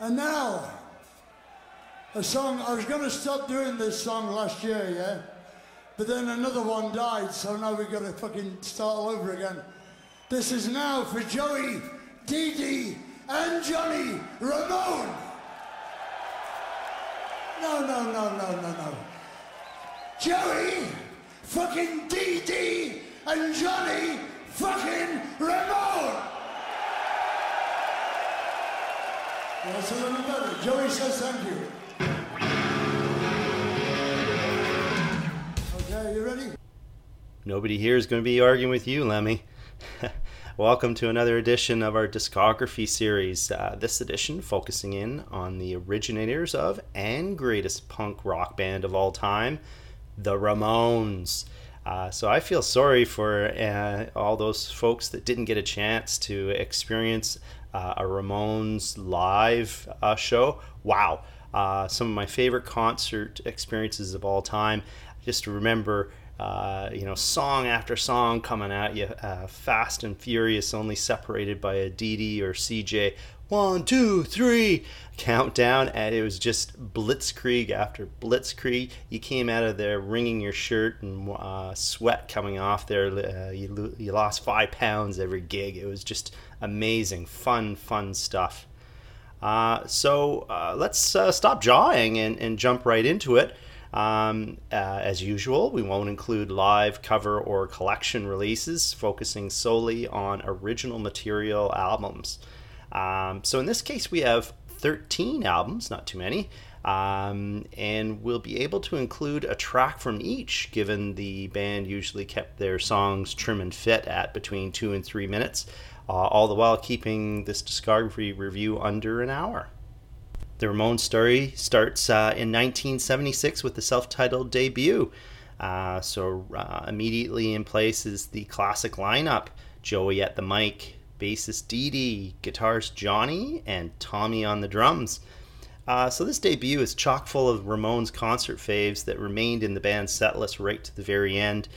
And now, a song, I was going to stop doing this song last year, yeah? But then another one died, so now we've got to fucking start all over again. This is now for Joey, Dee Dee, and Johnny Ramone. No, no, no, no, no, no. Joey, fucking Dee Dee, and Johnny fucking Ramone. That's a little better. Joey says thank you. Okay, you ready? Nobody here is going to be arguing with you, Lemmy. Welcome to another edition of our discography series. Uh, this edition focusing in on the originators of and greatest punk rock band of all time, the Ramones. Uh, so I feel sorry for uh, all those folks that didn't get a chance to experience uh, a Ramones live uh, show. Wow. Uh, some of my favorite concert experiences of all time. Just to remember, uh, you know, song after song coming at you, uh, fast and furious, only separated by a Dee or CJ. One, two, three, countdown, and it was just blitzkrieg after blitzkrieg. You came out of there wringing your shirt and uh, sweat coming off there. Uh, you, you lost five pounds every gig. It was just amazing, fun, fun stuff. Uh, so uh, let's uh, stop jawing and, and, jump right into it. Um, uh, as usual, we won't include live, cover, or collection releases, focusing solely on original material albums. Um, so in this case, we have 13 albums, not too many, um, and we'll be able to include a track from each, given the band usually kept their songs trim and fit at between two and three minutes uh, all the while keeping this discography review under an hour. The Ramones story starts uh, in 1976 with the self titled debut. Uh, so, uh, immediately in place is the classic lineup Joey at the mic, bassist Dee Dee, guitarist Johnny, and Tommy on the drums. Uh, so, this debut is chock full of Ramones concert faves that remained in the band's setlist right to the very end.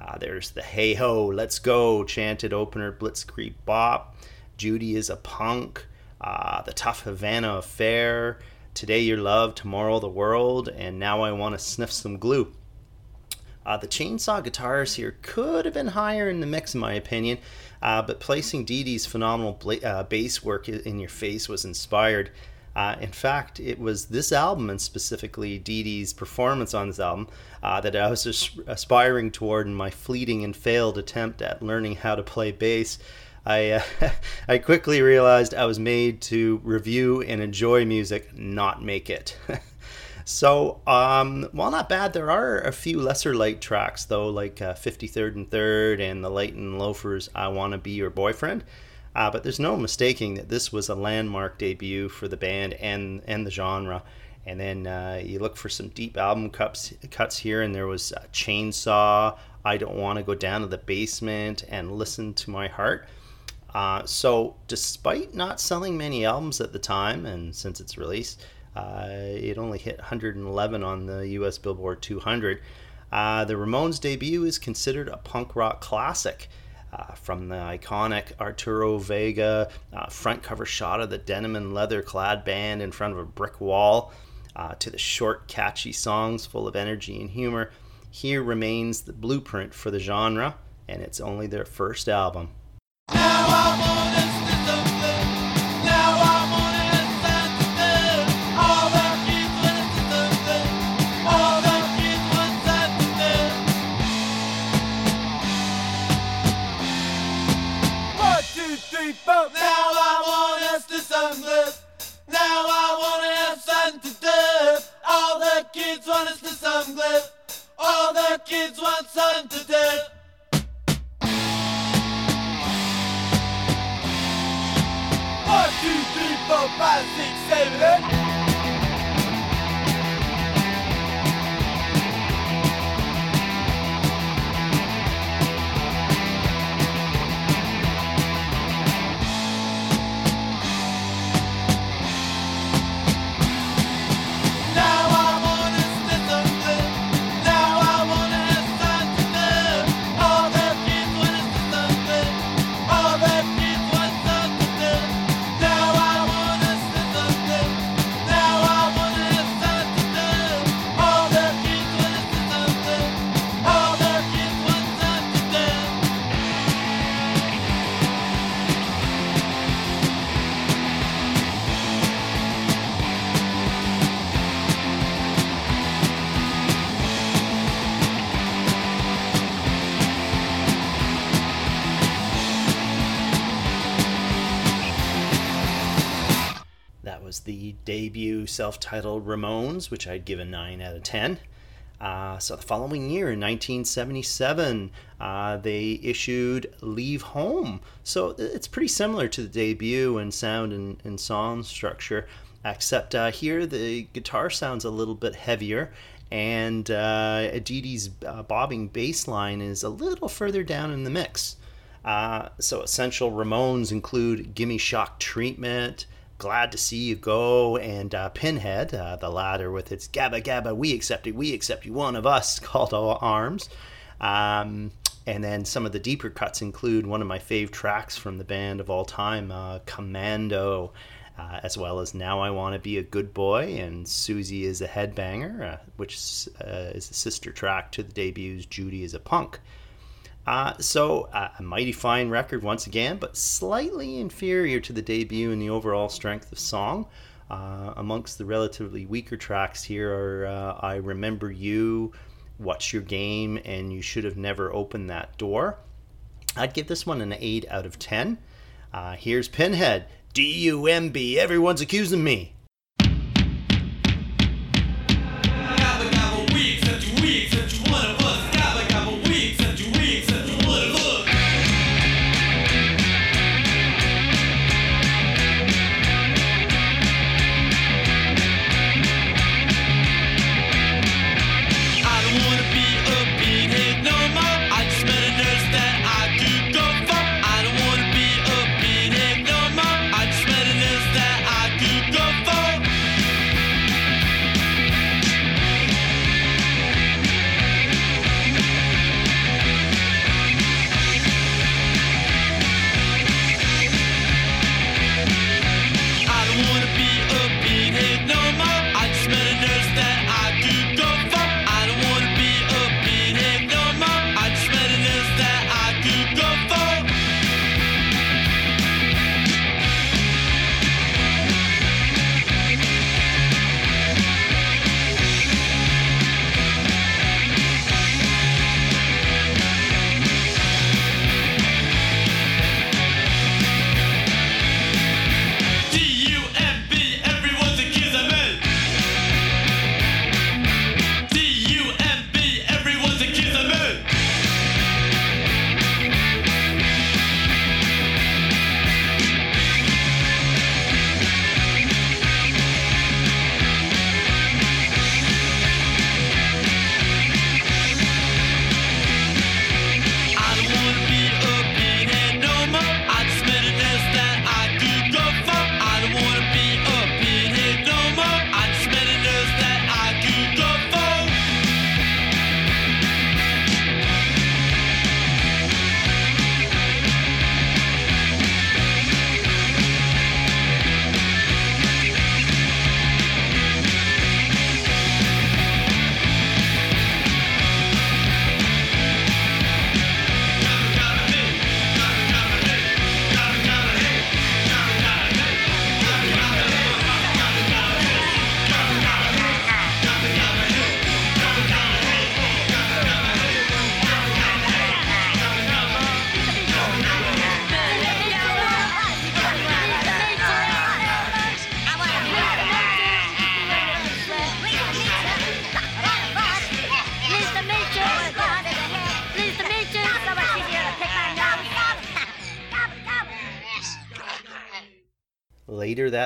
Uh, there's the Hey Ho, Let's Go chanted opener Blitzkrieg Bop. Judy is a punk. Uh, the Tough Havana Affair. Today Your Love, Tomorrow the World. And Now I Want to Sniff Some Glue. Uh, the chainsaw guitars here could have been higher in the mix, in my opinion, uh, but placing Dee Dee's phenomenal bla- uh, bass work in your face was inspired. Uh, in fact, it was this album and specifically Dee Dee's performance on this album uh, that I was aspiring toward in my fleeting and failed attempt at learning how to play bass. I, uh, I quickly realized I was made to review and enjoy music, not make it. so, um, while not bad, there are a few lesser light tracks, though, like uh, 53rd and 3rd and the Leyton Loafers' I Wanna Be Your Boyfriend. Uh, but there's no mistaking that this was a landmark debut for the band and and the genre. And then uh, you look for some deep album cuts cuts here, and there was Chainsaw, I Don't Want to Go Down to the Basement, and Listen to My Heart. Uh, so, despite not selling many albums at the time, and since its release, uh, it only hit 111 on the US Billboard 200. Uh, the Ramones' debut is considered a punk rock classic. Uh, from the iconic Arturo Vega uh, front cover shot of the denim and leather clad band in front of a brick wall uh, to the short, catchy songs full of energy and humor, here remains the blueprint for the genre, and it's only their first album. Kids want sun to death. One, two, three, four, five, six, seven, eight. Debut self titled Ramones, which I'd give a 9 out of 10. Uh, so the following year, in 1977, uh, they issued Leave Home. So it's pretty similar to the debut in sound and, and song structure, except uh, here the guitar sounds a little bit heavier. And uh, Dee Dee's uh, bobbing bass line is a little further down in the mix. Uh, so essential Ramones include Gimme Shock Treatment, Glad to See You Go, and uh, Pinhead, uh, the latter with its Gabba Gabba, we accept it, we accept you, one of us, called All Arms. Um, and then some of the deeper cuts include one of my fave tracks from the band of all time, uh, Commando, uh, as well as Now I Want to Be a Good Boy and Susie is a Headbanger, uh, which uh, is a sister track to the debuts Judy is a Punk. Uh, so uh, a mighty fine record once again, but slightly inferior to the debut in the overall strength of song. Uh, amongst the relatively weaker tracks here are uh, I Remember You, What's Your Game, and You Should Have Never Opened That Door. I'd give this one an 8 out of 10. Uh, here's Pinhead. D-U-M-B, everyone's accusing me.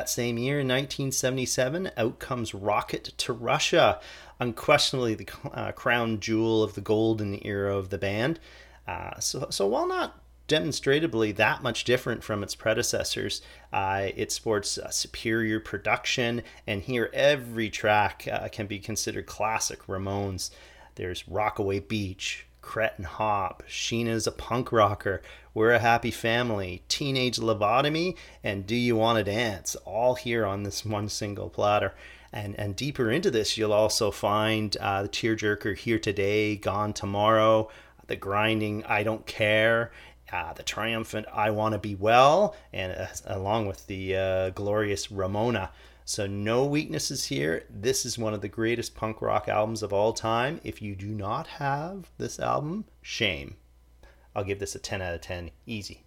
That same year, in 1977, out comes Rocket to Russia, unquestionably the uh, crown jewel of the golden era of the band. Uh, so, so while not demonstrably that much different from its predecessors. Uh, it sports superior production, and here every track uh, can be considered classic Ramones. There's Rockaway Beach, Cretin Hop, Sheena's a punk rocker, We're a Happy Family, Teenage Lobotomy, and Do You Want to Dance, all here on this one single platter. And, and deeper into this, you'll also find uh, the tearjerker Here Today, Gone Tomorrow, the grinding I Don't Care, uh, the triumphant I Want to Be Well, and uh, along with the uh, glorious Ramona. So, no weaknesses here. This is one of the greatest punk rock albums of all time. If you do not have this album, shame. I'll give this a 10 out of 10. Easy.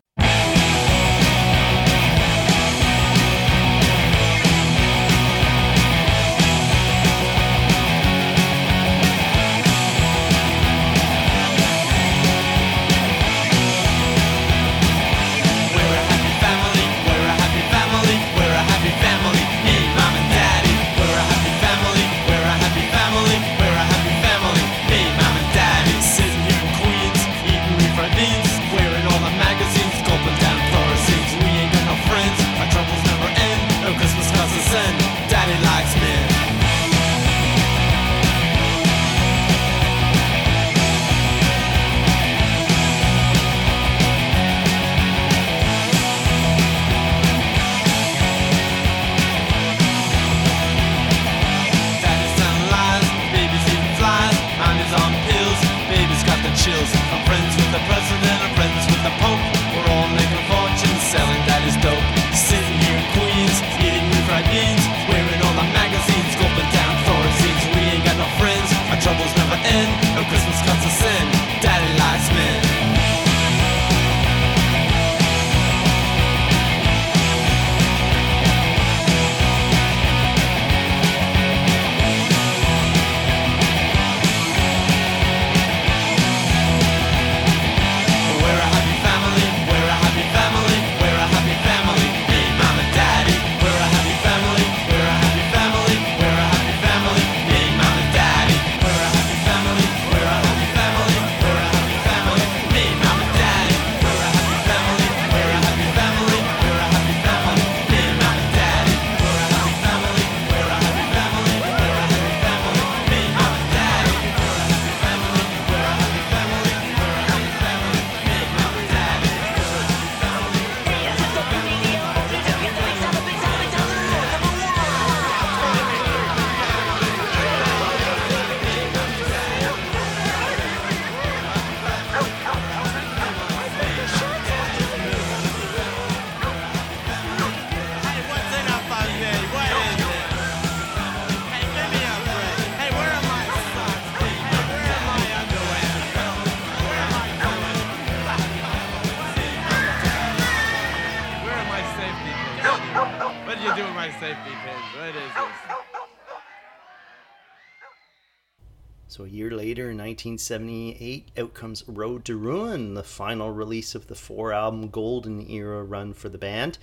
1978, out comes Road to Ruin, the final release of the four-album golden era run for the band.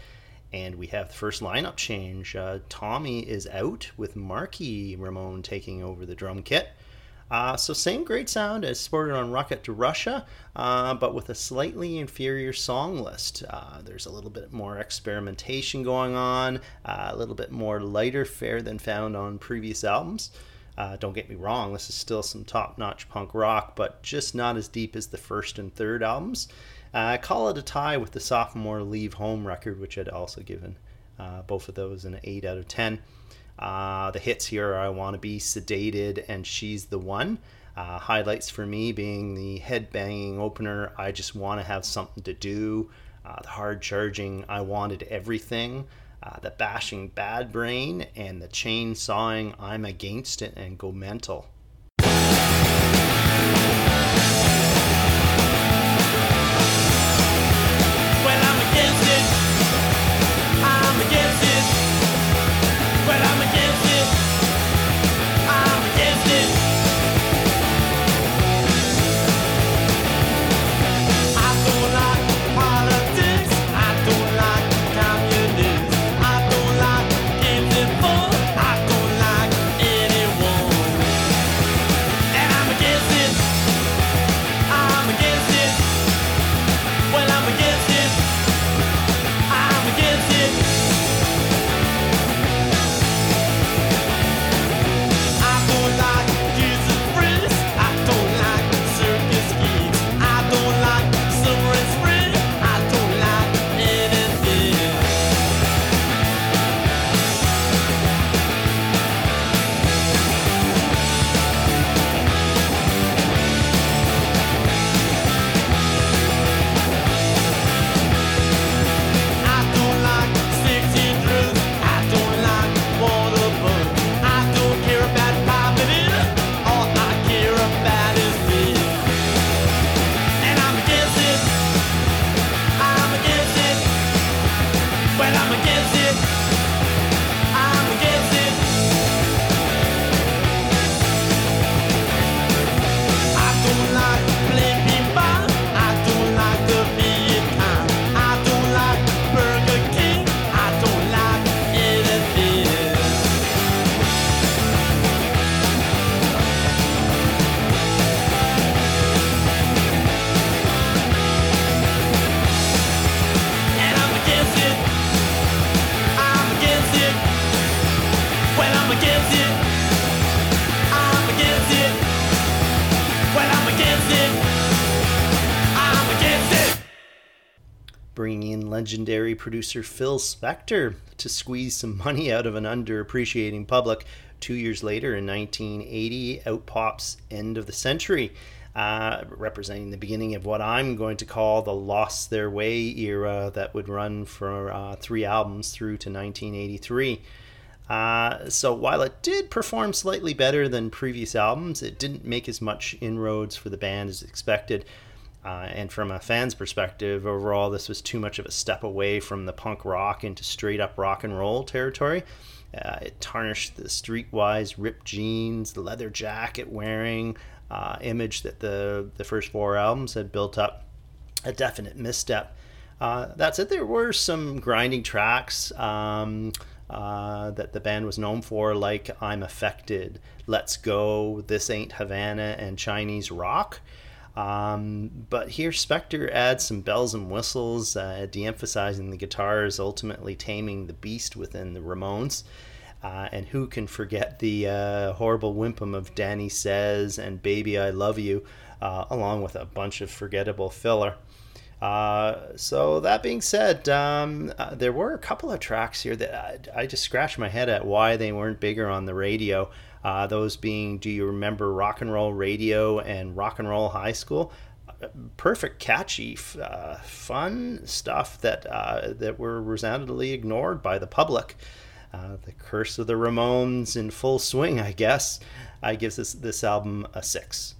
And we have the first lineup change. Uh, Tommy is out with Marky Ramone taking over the drum kit. Uh, so same great sound as sported on Rocket to Russia, uh, but with a slightly inferior song list. Uh, there's a little bit more experimentation going on, uh, a little bit more lighter fare than found on previous albums. Uh, don't get me wrong, this is still some top notch punk rock, but just not as deep as the first and third albums. Uh, call it a tie with the sophomore Leave Home record, which I'd also given uh, both of those an 8 out of 10. Uh, the hits here are I Want to Be Sedated and She's the One. Uh, highlights for me being the head banging opener, I Just Want to Have Something to Do, uh, the hard charging, I Wanted Everything, uh, the bashing Bad Brain, and the chain sawing I'm Against It and Go Mental. Legendary producer Phil Spector to squeeze some money out of an underappreciating public. Two years later, in 1980, out pops End of the Century, uh, representing the beginning of what I'm going to call the Lost Their Way era that would run for uh, three albums through to 1983. Uh, so while it did perform slightly better than previous albums, it didn't make as much inroads for the band as expected. Uh, and from a fan's perspective, overall, this was too much of a step away from the punk rock into straight up rock and roll territory. Uh, it tarnished the streetwise ripped jeans, the leather jacket wearing uh, image that the, the first four albums had built up. A definite misstep. Uh, that said, there were some grinding tracks um, uh, that the band was known for, like I'm Affected, Let's Go, This Ain't Havana, and Chinese Rock. Um, but here, Spector adds some bells and whistles, uh, de emphasizing the guitars, ultimately taming the beast within the Ramones. Uh, and who can forget the uh, horrible wimpum of Danny Says and Baby I Love You, uh, along with a bunch of forgettable filler. Uh, so that being said, um, uh, there were a couple of tracks here that I, I just scratched my head at why they weren't bigger on the radio. Uh, those being, do you remember Rock and Roll Radio and Rock and Roll High School? Perfect, catchy, uh, fun stuff that uh, that were resoundingly ignored by the public. Uh, the Curse of the Ramones in full swing, I guess. I give this this album a six.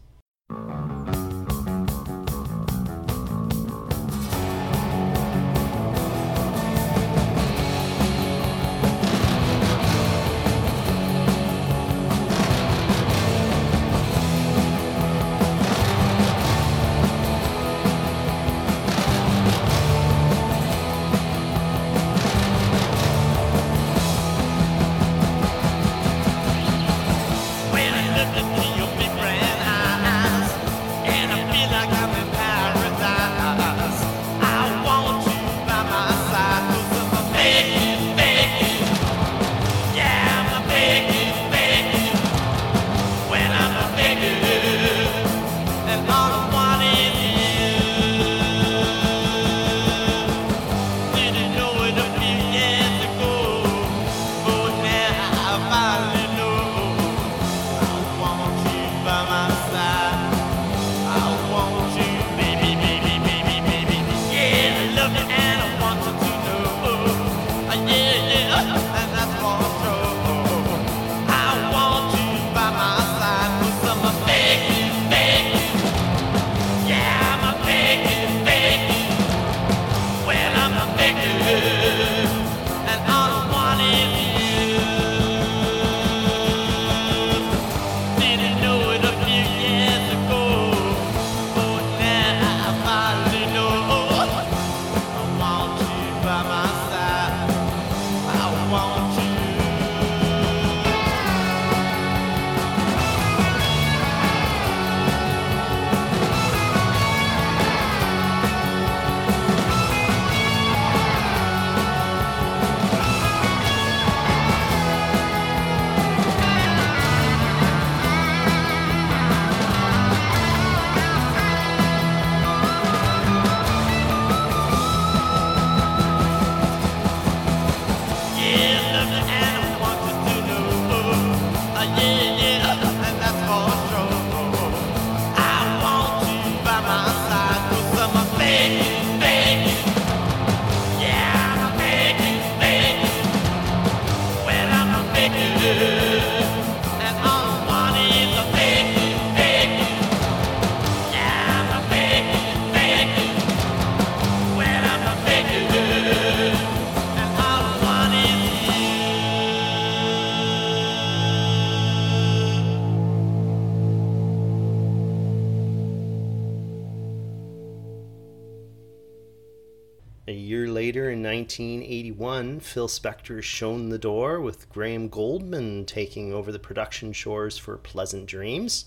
1981, Phil Spector is shown the door with Graham Gouldman taking over the production chores for Pleasant Dreams.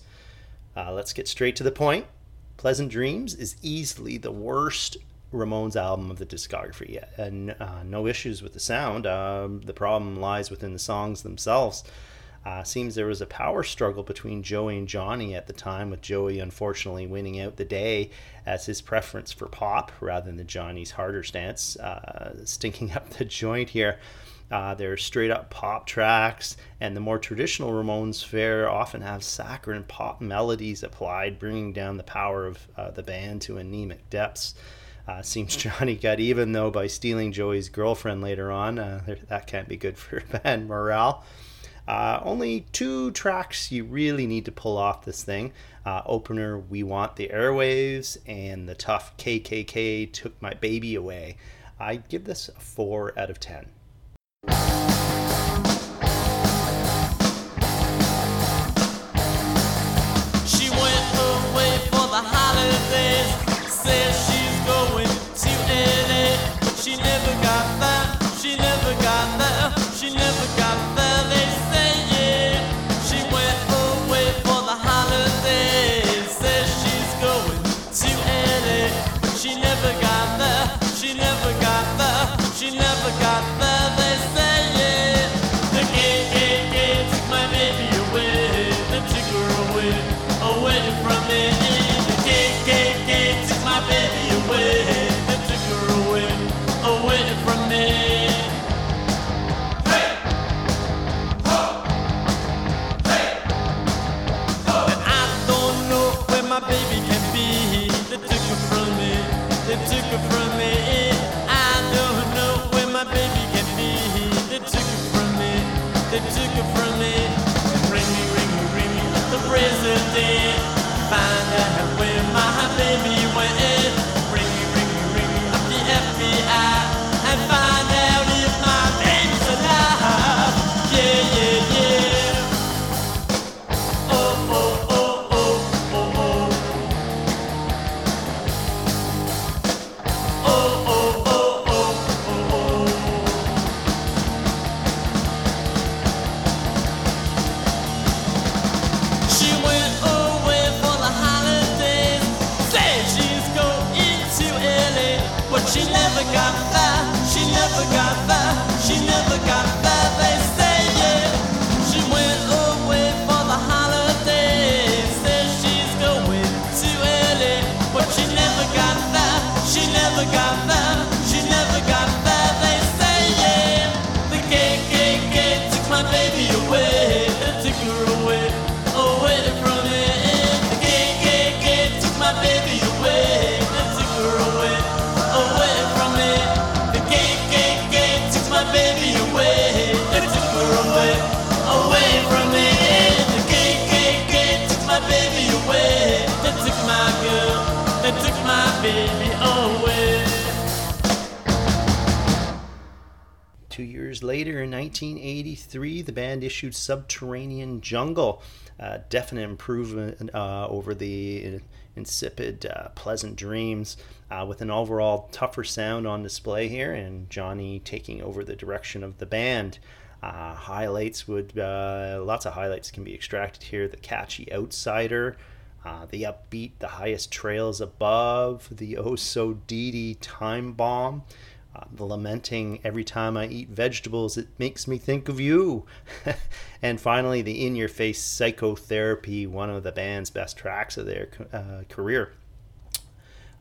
Uh, let's get straight to the point. Pleasant Dreams is easily the worst Ramones album of the discography and uh, no issues with the sound. Um, the problem lies within the songs themselves. Uh, seems there was a power struggle between Joey and Johnny at the time, with Joey unfortunately winning out the day as his preference for pop rather than the Johnny's harder stance, uh, stinking up the joint here. Uh, they're straight up pop tracks, and the more traditional Ramones fare often have saccharine pop melodies applied, bringing down the power of uh, the band to anemic depths. Uh, seems Johnny got even though by stealing Joey's girlfriend later on. Uh, that can't be good for band morale. Uh, only two tracks you really need to pull off this thing. Uh, opener, We Want the Airwaves, and the tough KKK Took My Baby Away. I'd give this a 4 out of 10. Got there. She never got there. She never got there. Later, in 1983, the band issued Subterranean Jungle, a definite improvement uh, over the insipid, uh, pleasant dreams, uh, with an overall tougher sound on display here, and Johnny taking over the direction of the band. Uh, highlights would uh, lots of highlights can be extracted here. The catchy outsider, uh, the upbeat, the highest trails above, the oh so Dee Dee time bomb, uh, the lamenting every time I eat vegetables, it makes me think of you. and finally, the in your face psychotherapy, one of the band's best tracks of their uh, career.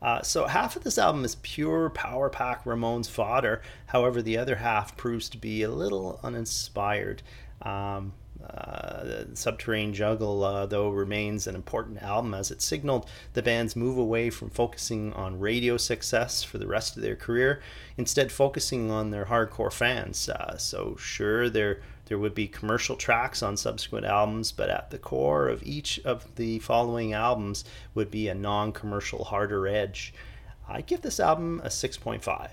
Uh, so half of this album is pure power pack Ramones fodder. However, the other half proves to be a little uninspired. Um, uh, Subterranean Jungle, uh, though, remains an important album as it signaled the band's move away from focusing on radio success for the rest of their career, instead focusing on their hardcore fans. Uh, so, sure, there there would be commercial tracks on subsequent albums, but at the core of each of the following albums would be a non-commercial harder edge. I give this album a 6.5.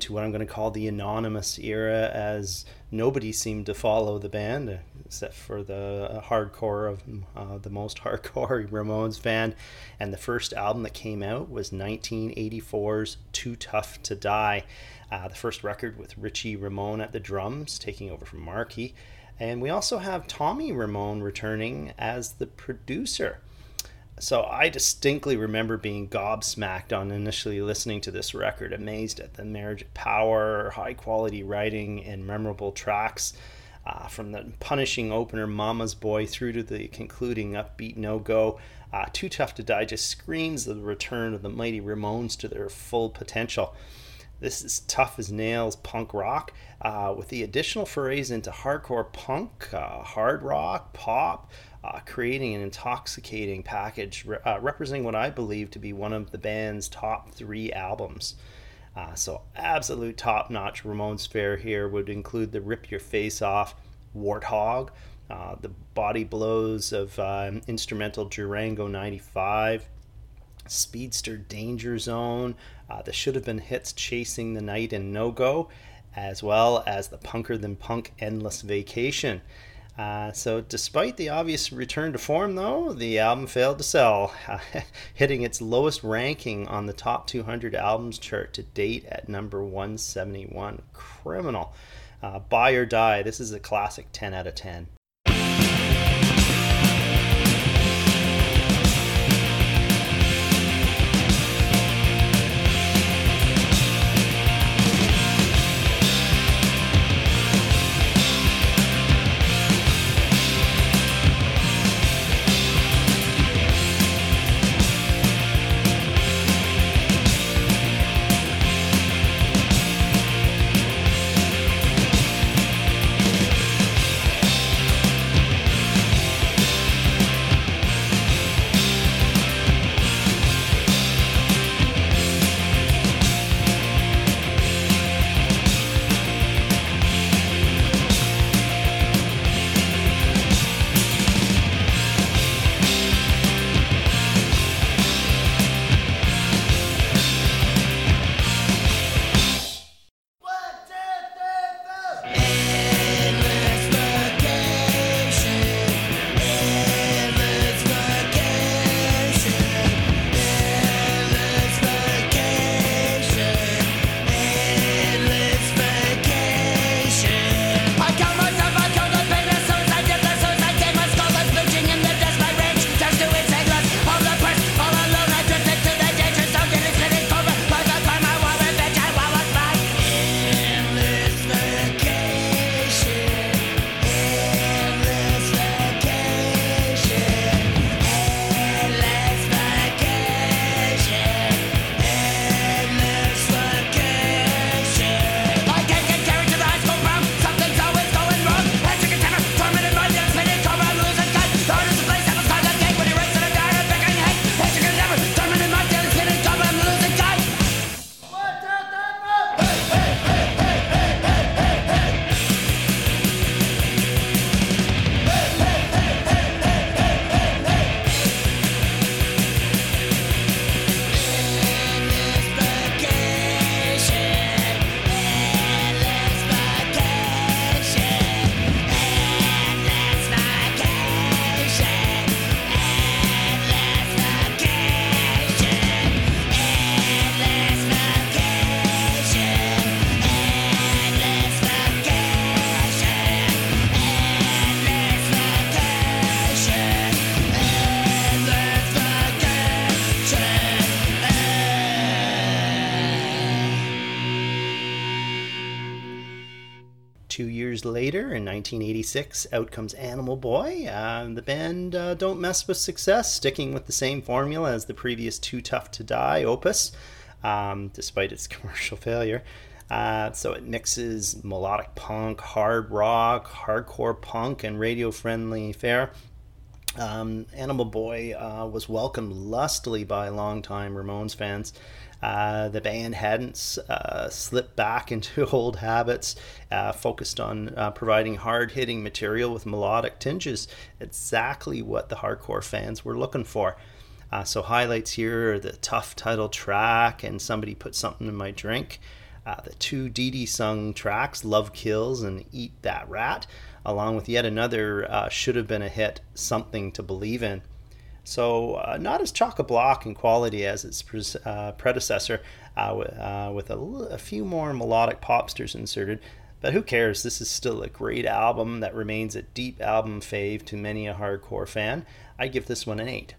into what I'm going to call the anonymous era, as nobody seemed to follow the band uh, except for the hardcore of uh, the most hardcore Ramones fan. And the first album that came out was 1984's Too Tough to Die, uh, the first record with Richie Ramone at the drums, taking over from Marky. And we also have Tommy Ramone returning as the producer. So I distinctly remember being gobsmacked on initially listening to this record, amazed at the marriage of power, high quality writing, and memorable tracks. Uh, from the punishing opener Mama's Boy through to the concluding upbeat No Go, uh, Too Tough to Die just screams the return of the mighty Ramones to their full potential. This is tough as nails punk rock uh, with the additional forays into hardcore punk, uh, hard rock, pop, uh, creating an intoxicating package re- uh, representing what I believe to be one of the band's top three albums. Uh, so, absolute top notch Ramones fare here would include the Rip Your Face Off, Warthog, uh, the body blows of um, instrumental Durango 95, Speedster Danger Zone, uh, the should have been hits Chasing the Night and No Go, as well as the Punker Than Punk Endless Vacation. Uh, so, despite the obvious return to form, though, the album failed to sell, hitting its lowest ranking on the top 200 albums chart to date at number 171. Criminal. Uh, Buy or Die. This is a classic 10 out of 10. Later, in 1986, out comes Animal Boy. Uh, the band uh, don't mess with success, sticking with the same formula as the previous Too Tough to Die opus, um, despite its commercial failure. Uh, so it mixes melodic punk, hard rock, hardcore punk, and radio friendly fare. Um, Animal Boy uh, was welcomed lustily by longtime Ramones fans. Uh, the band hadn't uh, slipped back into old habits, uh, focused on uh, providing hard hitting material with melodic tinges, exactly what the hardcore fans were looking for. Uh, so, highlights here are the tough title track and Somebody Put Something in My Drink. The two Dee Dee sung tracks, Love Kills and Eat That Rat, along with yet another should have been a hit, Something to Believe in. So, uh, not as chock a block in quality as its pre- uh, predecessor, uh, w- uh, with a, l- a few more melodic popsters inserted. But who cares? This is still a great album that remains a deep album fave to many a hardcore fan. I give this one an 8.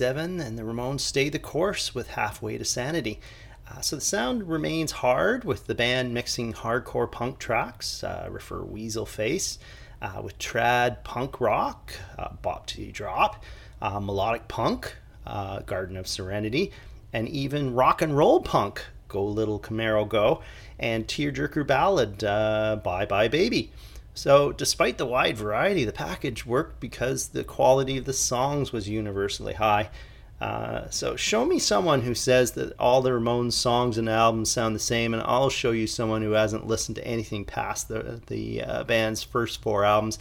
1987, and the Ramones stay the course with Halfway to Sanity. Uh, so the sound remains hard with the band mixing hardcore punk tracks, uh, refer Weasel Face, uh, with trad punk rock, uh, Bop to Drop, uh, melodic punk, uh, Garden of Serenity, and even rock and roll punk, Go Little Camaro Go, and tearjerker ballad, Bye Bye Baby. So, despite the wide variety, the package worked because the quality of the songs was universally high. Uh, so, show me someone who says that all the Ramones songs and albums sound the same, and I'll show you someone who hasn't listened to anything past the the uh, band's first four albums.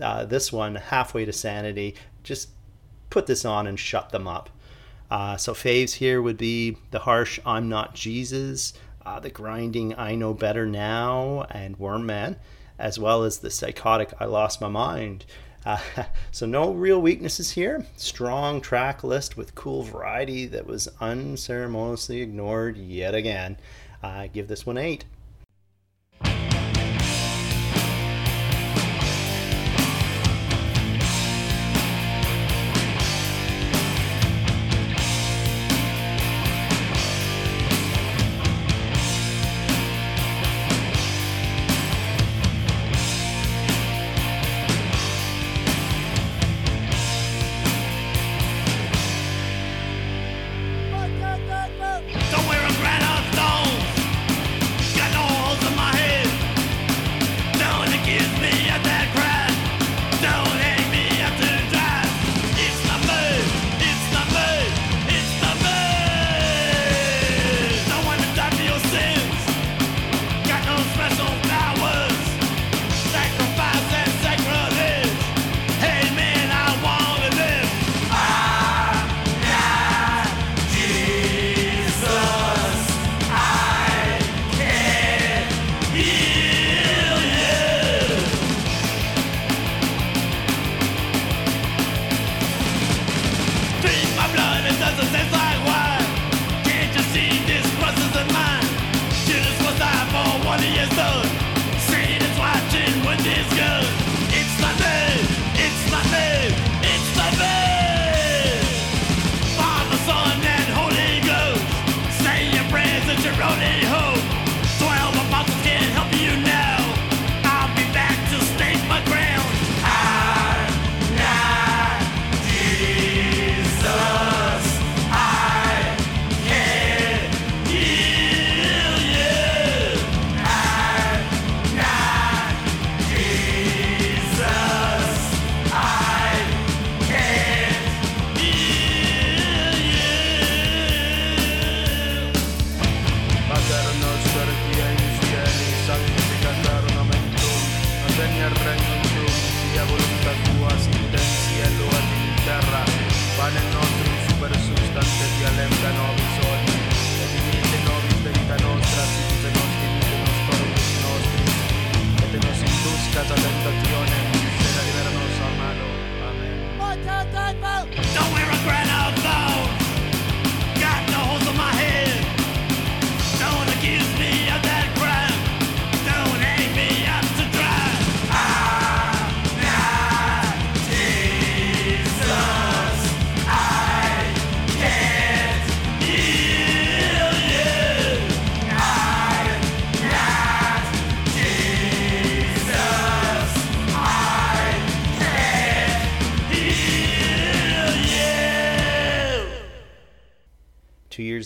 Uh, this one, halfway to sanity, just put this on and shut them up. Uh, so, faves here would be the harsh "I'm Not Jesus," uh, the grinding "I Know Better Now," and "Worm Man." As well as the psychotic I Lost My Mind. Uh, so, no real weaknesses here. Strong track list with cool variety that was unceremoniously ignored yet again. I give this one 8.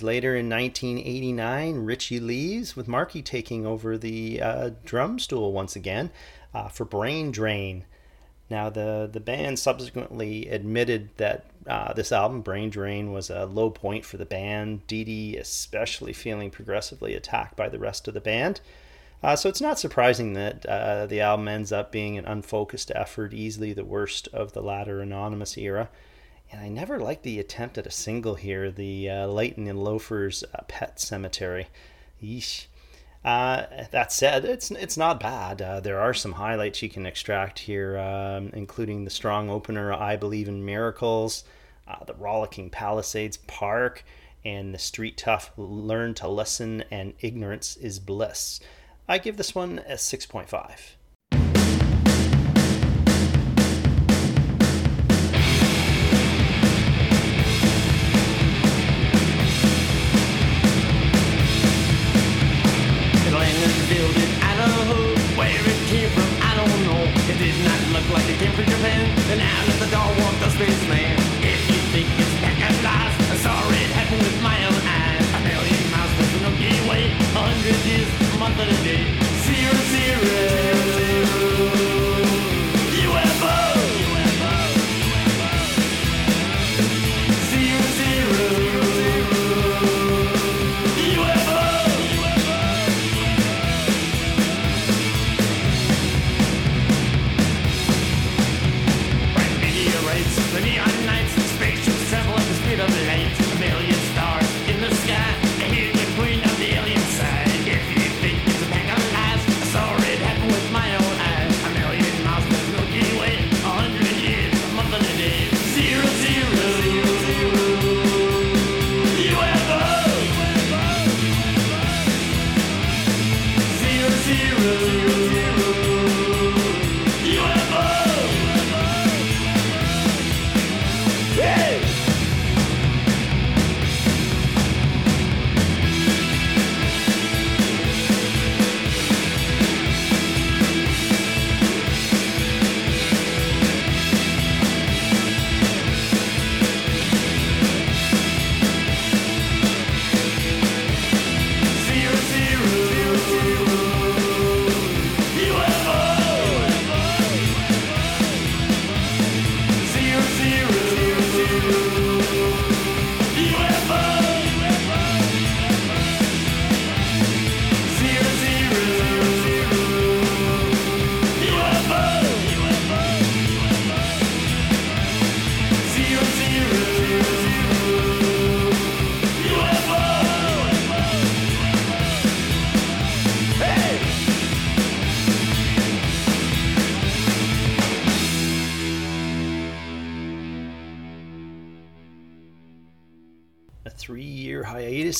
Later, in 1989, Richie leaves, with Marky taking over the uh, drum stool once again uh, for Brain Drain. Now, the, the band subsequently admitted that uh, this album, Brain Drain, was a low point for the band, Dee Dee especially feeling progressively attacked by the rest of the band. Uh, so it's not surprising that uh, the album ends up being an unfocused effort, easily the worst of the latter anonymous era. And I never liked the attempt at a single here, the uh, Leighton and Loafers uh, Pet Sematary. Yeesh. Uh, that said, it's it's not bad. Uh, there are some highlights you can extract here, um, including the strong opener "I Believe in Miracles," uh, the rollicking Palisades Park, and the street tough "Learn to Listen" and "Ignorance is Bliss." I give this one a six point five. came from Japan, and out of the door walked a spaceman. If you think it's pack of lies, I saw it happen with my own eyes. A million miles was no gateway, a hundred years, a month and a day. Zero, zero.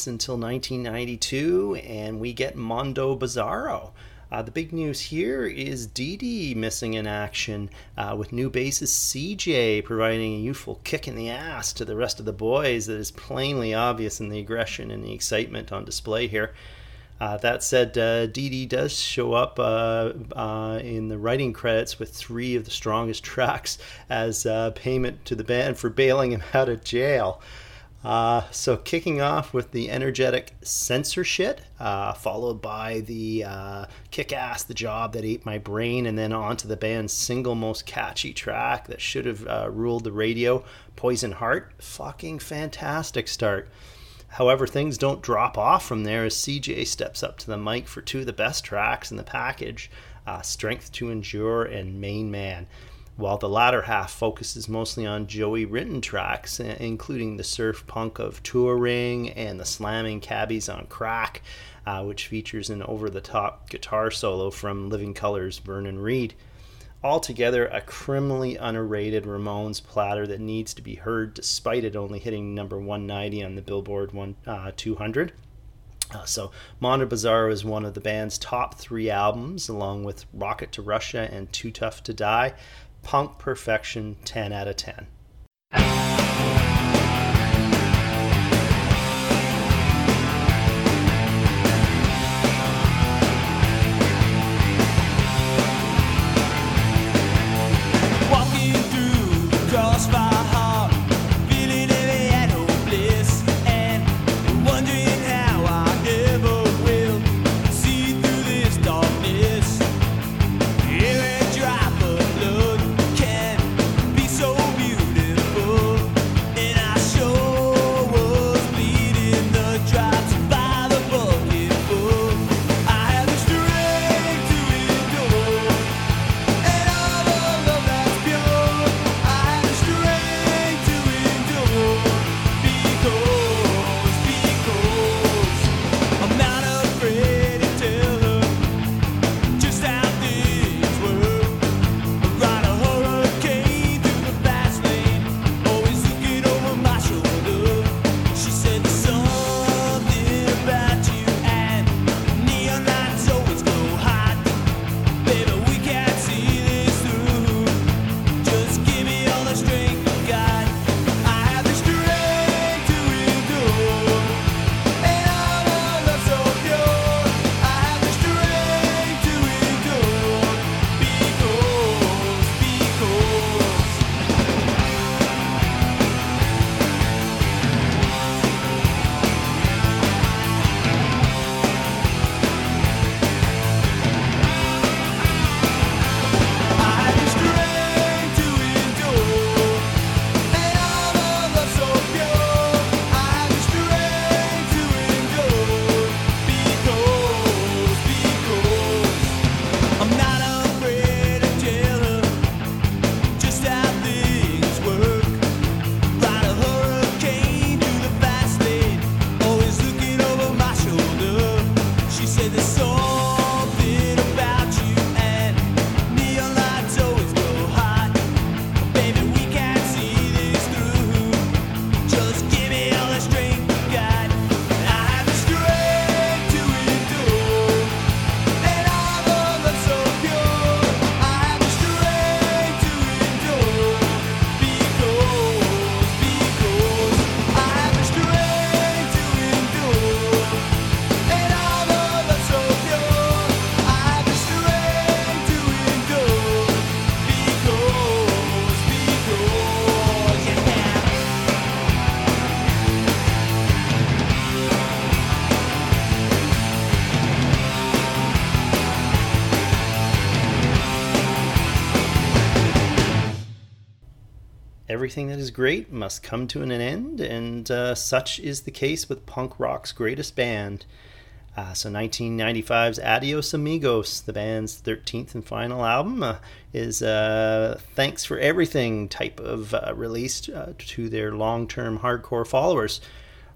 Until 1992, and we get Mondo Bizarro. Uh, the big news here is Dee Dee missing in action, uh, with new bassist CJ providing a youthful kick in the ass to the rest of the boys that is plainly obvious in the aggression and the excitement on display here. Uh, that said, uh, Dee Dee does show up uh, uh, in the writing credits with three of the strongest tracks as uh, payment to the band for bailing him out of jail. Uh, so, kicking off with the energetic Censorshit, uh, followed by the uh, kick ass, the job that ate my brain, and then onto the band's single most catchy track that should have uh, ruled the radio, Poison Heart. Fucking fantastic start. However, things don't drop off from there as CJ steps up to the mic for two of the best tracks in the package uh, Strength to Endure and Main Man, while the latter half focuses mostly on Joey written tracks, including the surf punk of Touring and the slamming cabbies on Crack, uh, which features an over the top guitar solo from Living Colour's Vernon Reid. Altogether, a criminally underrated Ramones platter that needs to be heard despite it only hitting number 190 on the Billboard one, uh, 200. Uh, so, Mondo Bizarro is one of the band's top three albums, along with Rocket to Russia and Too Tough to Die. Punk perfection, 10 out of 10. Everything that is great must come to an end, and uh, such is the case with punk rock's greatest band. Uh, so 1995's Adios Amigos, the band's 13th and final album, uh, is uh, thanks for everything type of uh, release uh, to their long-term hardcore followers.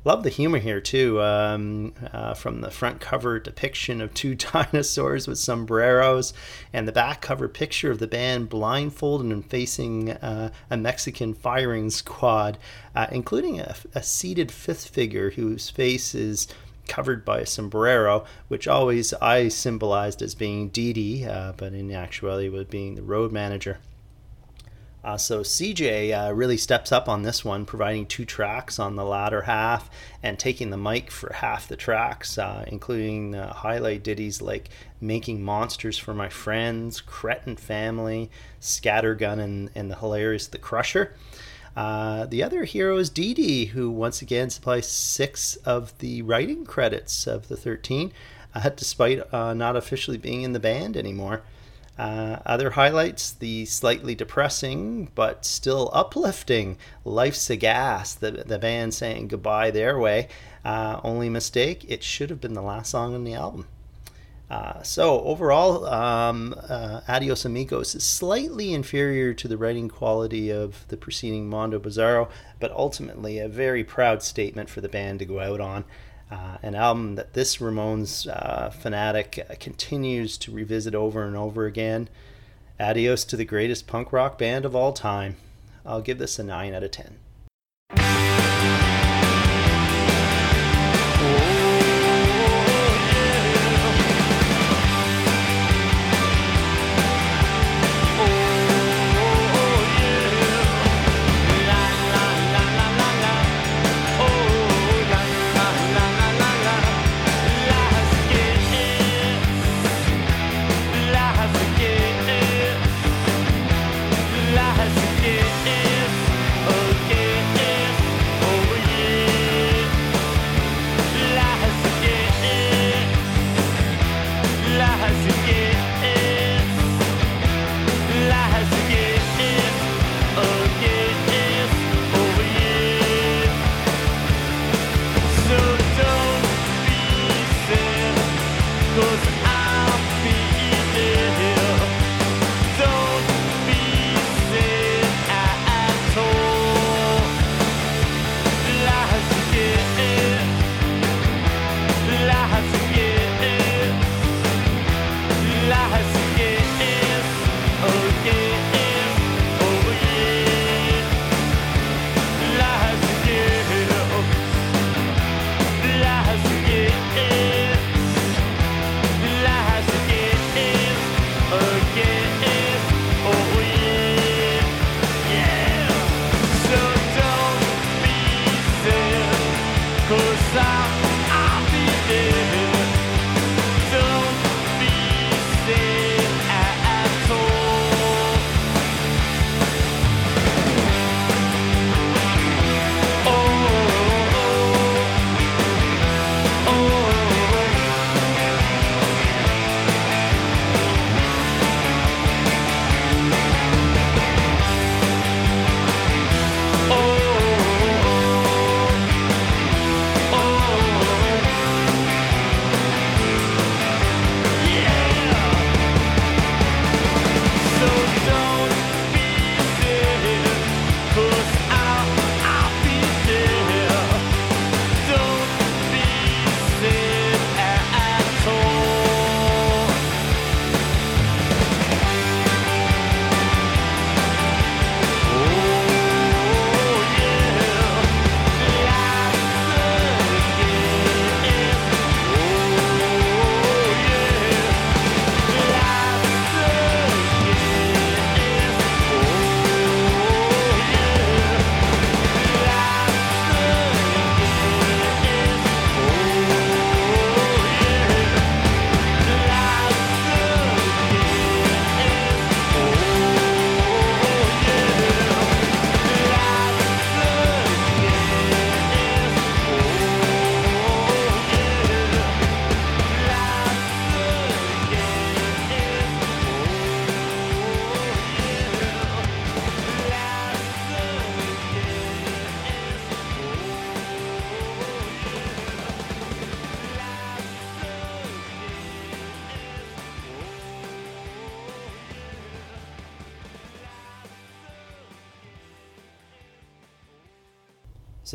Love the humor here too. Um, uh, from the front cover depiction of two dinosaurs with sombreros, and the back cover picture of the band blindfolded and facing uh, a Mexican firing squad, uh, including a, a seated fifth figure whose face is covered by a sombrero, which always I symbolized as being Dee Dee, uh, but in actuality was being the road manager. Uh, so CJ uh, really steps up on this one, providing two tracks on the latter half and taking the mic for half the tracks, uh, including uh, highlight ditties like Making Monsters for My Friends, Cretin Family, Scattergun, and, and the hilarious The Crusher. Uh, the other hero is Dee Dee, who once again supplies six of the writing credits of the 13, uh, despite not officially being in the band anymore. Uh, other highlights the slightly depressing but still uplifting Life's a Gas, the, the band saying goodbye their way. Uh, only mistake, it should have been the last song on the album. Uh, so, overall, um, uh, Adios Amigos is slightly inferior to the writing quality of the preceding Mondo Bizarro, but ultimately a very proud statement for the band to go out on. Uh, an album that this Ramones uh, fanatic uh, continues to revisit over and over again. Adios to the greatest punk rock band of all time. I'll give this a 9 out of 10.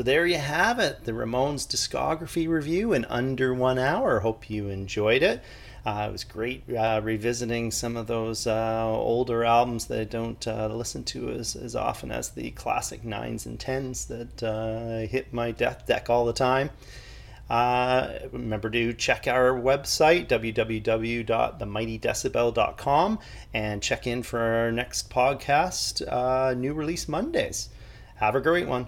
There you have it, the Ramones discography review in under one hour. Hope you enjoyed it. Uh, it was great uh, revisiting some of those uh, older albums that I don't uh, listen to as, as often as the classic nines and tens that uh, hit my death deck all the time. Uh, remember to check our website, www.themightydecibel.com, and check in for our next podcast, new release Mondays. Have a great one.